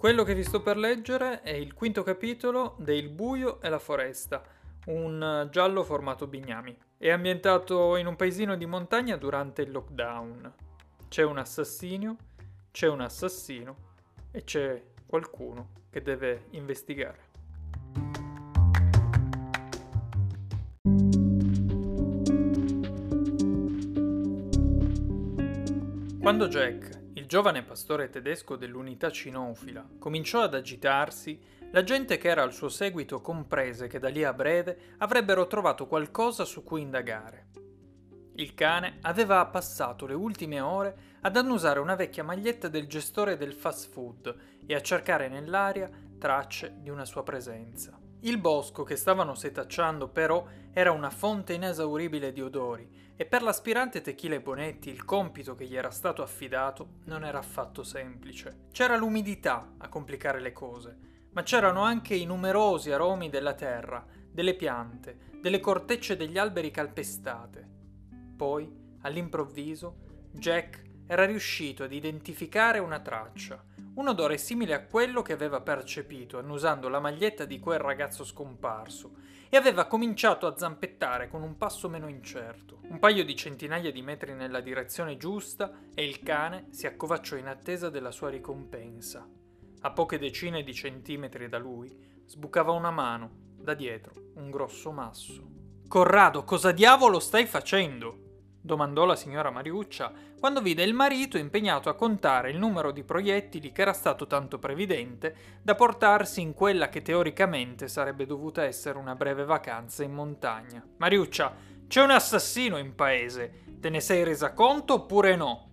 Quello che vi sto per leggere è il quinto capitolo de Il buio e la foresta, un giallo formato bignami. È ambientato in un paesino di montagna durante il lockdown. C'è un assassino, c'è un assassino e c'è qualcuno che deve investigare. Quando Jack giovane pastore tedesco dell'unità cinofila cominciò ad agitarsi, la gente che era al suo seguito comprese che da lì a breve avrebbero trovato qualcosa su cui indagare. Il cane aveva passato le ultime ore ad annusare una vecchia maglietta del gestore del fast food e a cercare nell'aria tracce di una sua presenza. Il bosco che stavano setacciando però era una fonte inesauribile di odori e per l'aspirante Techile Bonetti il compito che gli era stato affidato non era affatto semplice. C'era l'umidità a complicare le cose, ma c'erano anche i numerosi aromi della terra, delle piante, delle cortecce degli alberi calpestate. Poi, all'improvviso, Jack era riuscito ad identificare una traccia, un odore simile a quello che aveva percepito annusando la maglietta di quel ragazzo scomparso e aveva cominciato a zampettare con un passo meno incerto. Un paio di centinaia di metri nella direzione giusta e il cane si accovacciò in attesa della sua ricompensa. A poche decine di centimetri da lui sbucava una mano, da dietro un grosso masso. Corrado, cosa diavolo stai facendo? Domandò la signora Mariuccia quando vide il marito impegnato a contare il numero di proiettili che era stato tanto previdente da portarsi in quella che teoricamente sarebbe dovuta essere una breve vacanza in montagna. Mariuccia, c'è un assassino in paese. Te ne sei resa conto oppure no?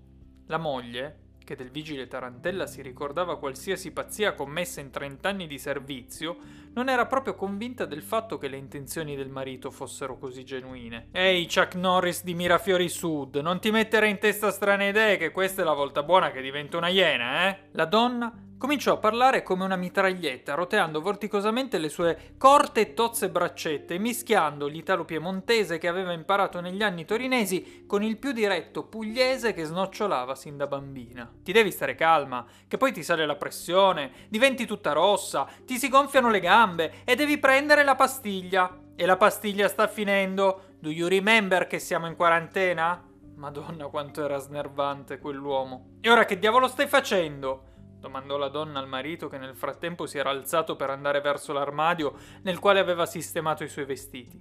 La moglie, che del vigile Tarantella si ricordava qualsiasi pazzia commessa in trent'anni di servizio, non era proprio convinta del fatto che le intenzioni del marito fossero così genuine. Ehi, Chuck Norris di Mirafiori Sud, non ti mettere in testa strane idee che questa è la volta buona che diventa una iena, eh? La donna Cominciò a parlare come una mitraglietta, roteando vorticosamente le sue corte e tozze braccette, mischiando l'italo piemontese che aveva imparato negli anni torinesi con il più diretto pugliese che snocciolava sin da bambina. Ti devi stare calma, che poi ti sale la pressione, diventi tutta rossa, ti si gonfiano le gambe e devi prendere la pastiglia. E la pastiglia sta finendo. Do you remember che siamo in quarantena? Madonna quanto era snervante quell'uomo. E ora che diavolo stai facendo? Domandò la donna al marito che nel frattempo si era alzato per andare verso l'armadio nel quale aveva sistemato i suoi vestiti.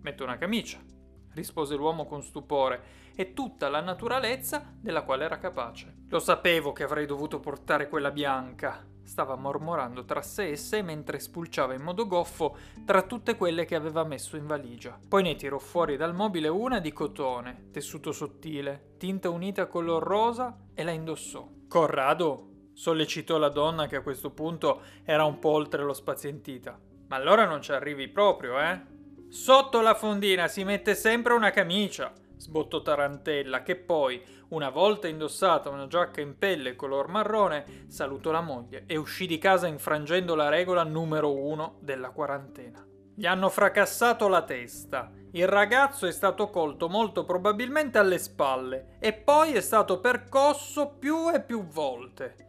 Metto una camicia, rispose l'uomo con stupore e tutta la naturalezza della quale era capace. Lo sapevo che avrei dovuto portare quella bianca, stava mormorando tra sé e sé mentre spulciava in modo goffo tra tutte quelle che aveva messo in valigia. Poi ne tirò fuori dal mobile una di cotone, tessuto sottile, tinta unita color rosa e la indossò. Corrado, sollecitò la donna che a questo punto era un po' oltre lo spazientita. Ma allora non ci arrivi proprio, eh? Sotto la fondina si mette sempre una camicia, sbottò Tarantella, che poi, una volta indossata una giacca in pelle color marrone, salutò la moglie e uscì di casa infrangendo la regola numero uno della quarantena. Gli hanno fracassato la testa. Il ragazzo è stato colto molto probabilmente alle spalle e poi è stato percosso più e più volte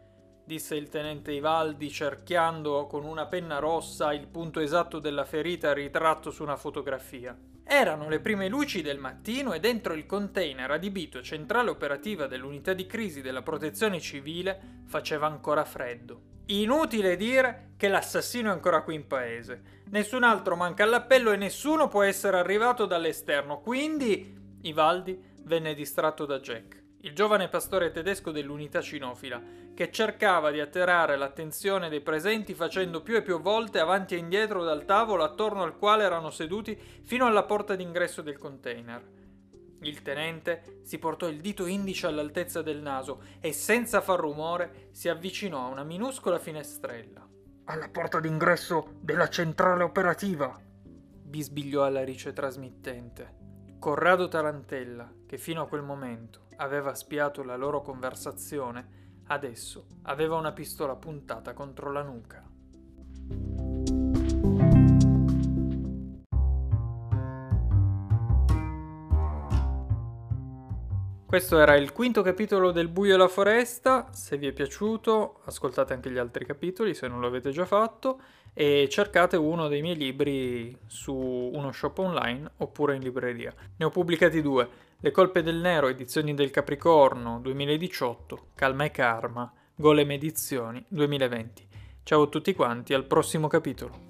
disse il tenente Ivaldi cerchiando con una penna rossa il punto esatto della ferita ritratto su una fotografia. Erano le prime luci del mattino e dentro il container adibito centrale operativa dell'unità di crisi della protezione civile faceva ancora freddo. Inutile dire che l'assassino è ancora qui in paese. Nessun altro manca all'appello e nessuno può essere arrivato dall'esterno, quindi Ivaldi venne distratto da Jack il giovane pastore tedesco dell'unità cinofila, che cercava di attirare l'attenzione dei presenti facendo più e più volte avanti e indietro dal tavolo attorno al quale erano seduti fino alla porta d'ingresso del container. Il tenente si portò il dito indice all'altezza del naso e senza far rumore si avvicinò a una minuscola finestrella. Alla porta d'ingresso della centrale operativa, bisbigliò alla rice trasmittente. Corrado Tarantella, che fino a quel momento aveva spiato la loro conversazione, adesso aveva una pistola puntata contro la nuca. Questo era il quinto capitolo del Buio e la Foresta, se vi è piaciuto ascoltate anche gli altri capitoli se non lo avete già fatto e cercate uno dei miei libri su uno shop online oppure in libreria. Ne ho pubblicati due, Le colpe del nero, edizioni del Capricorno 2018, Calma e Karma, Golem Edizioni 2020. Ciao a tutti quanti, al prossimo capitolo.